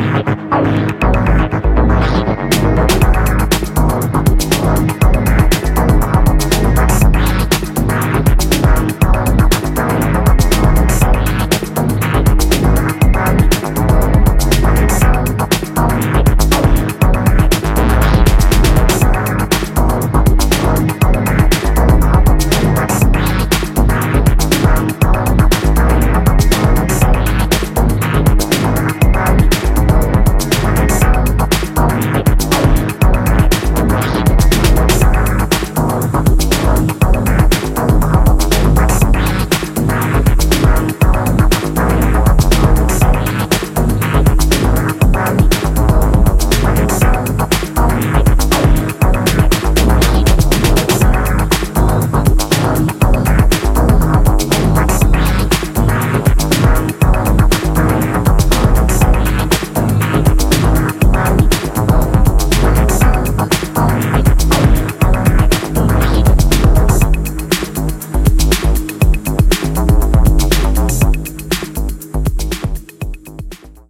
happy.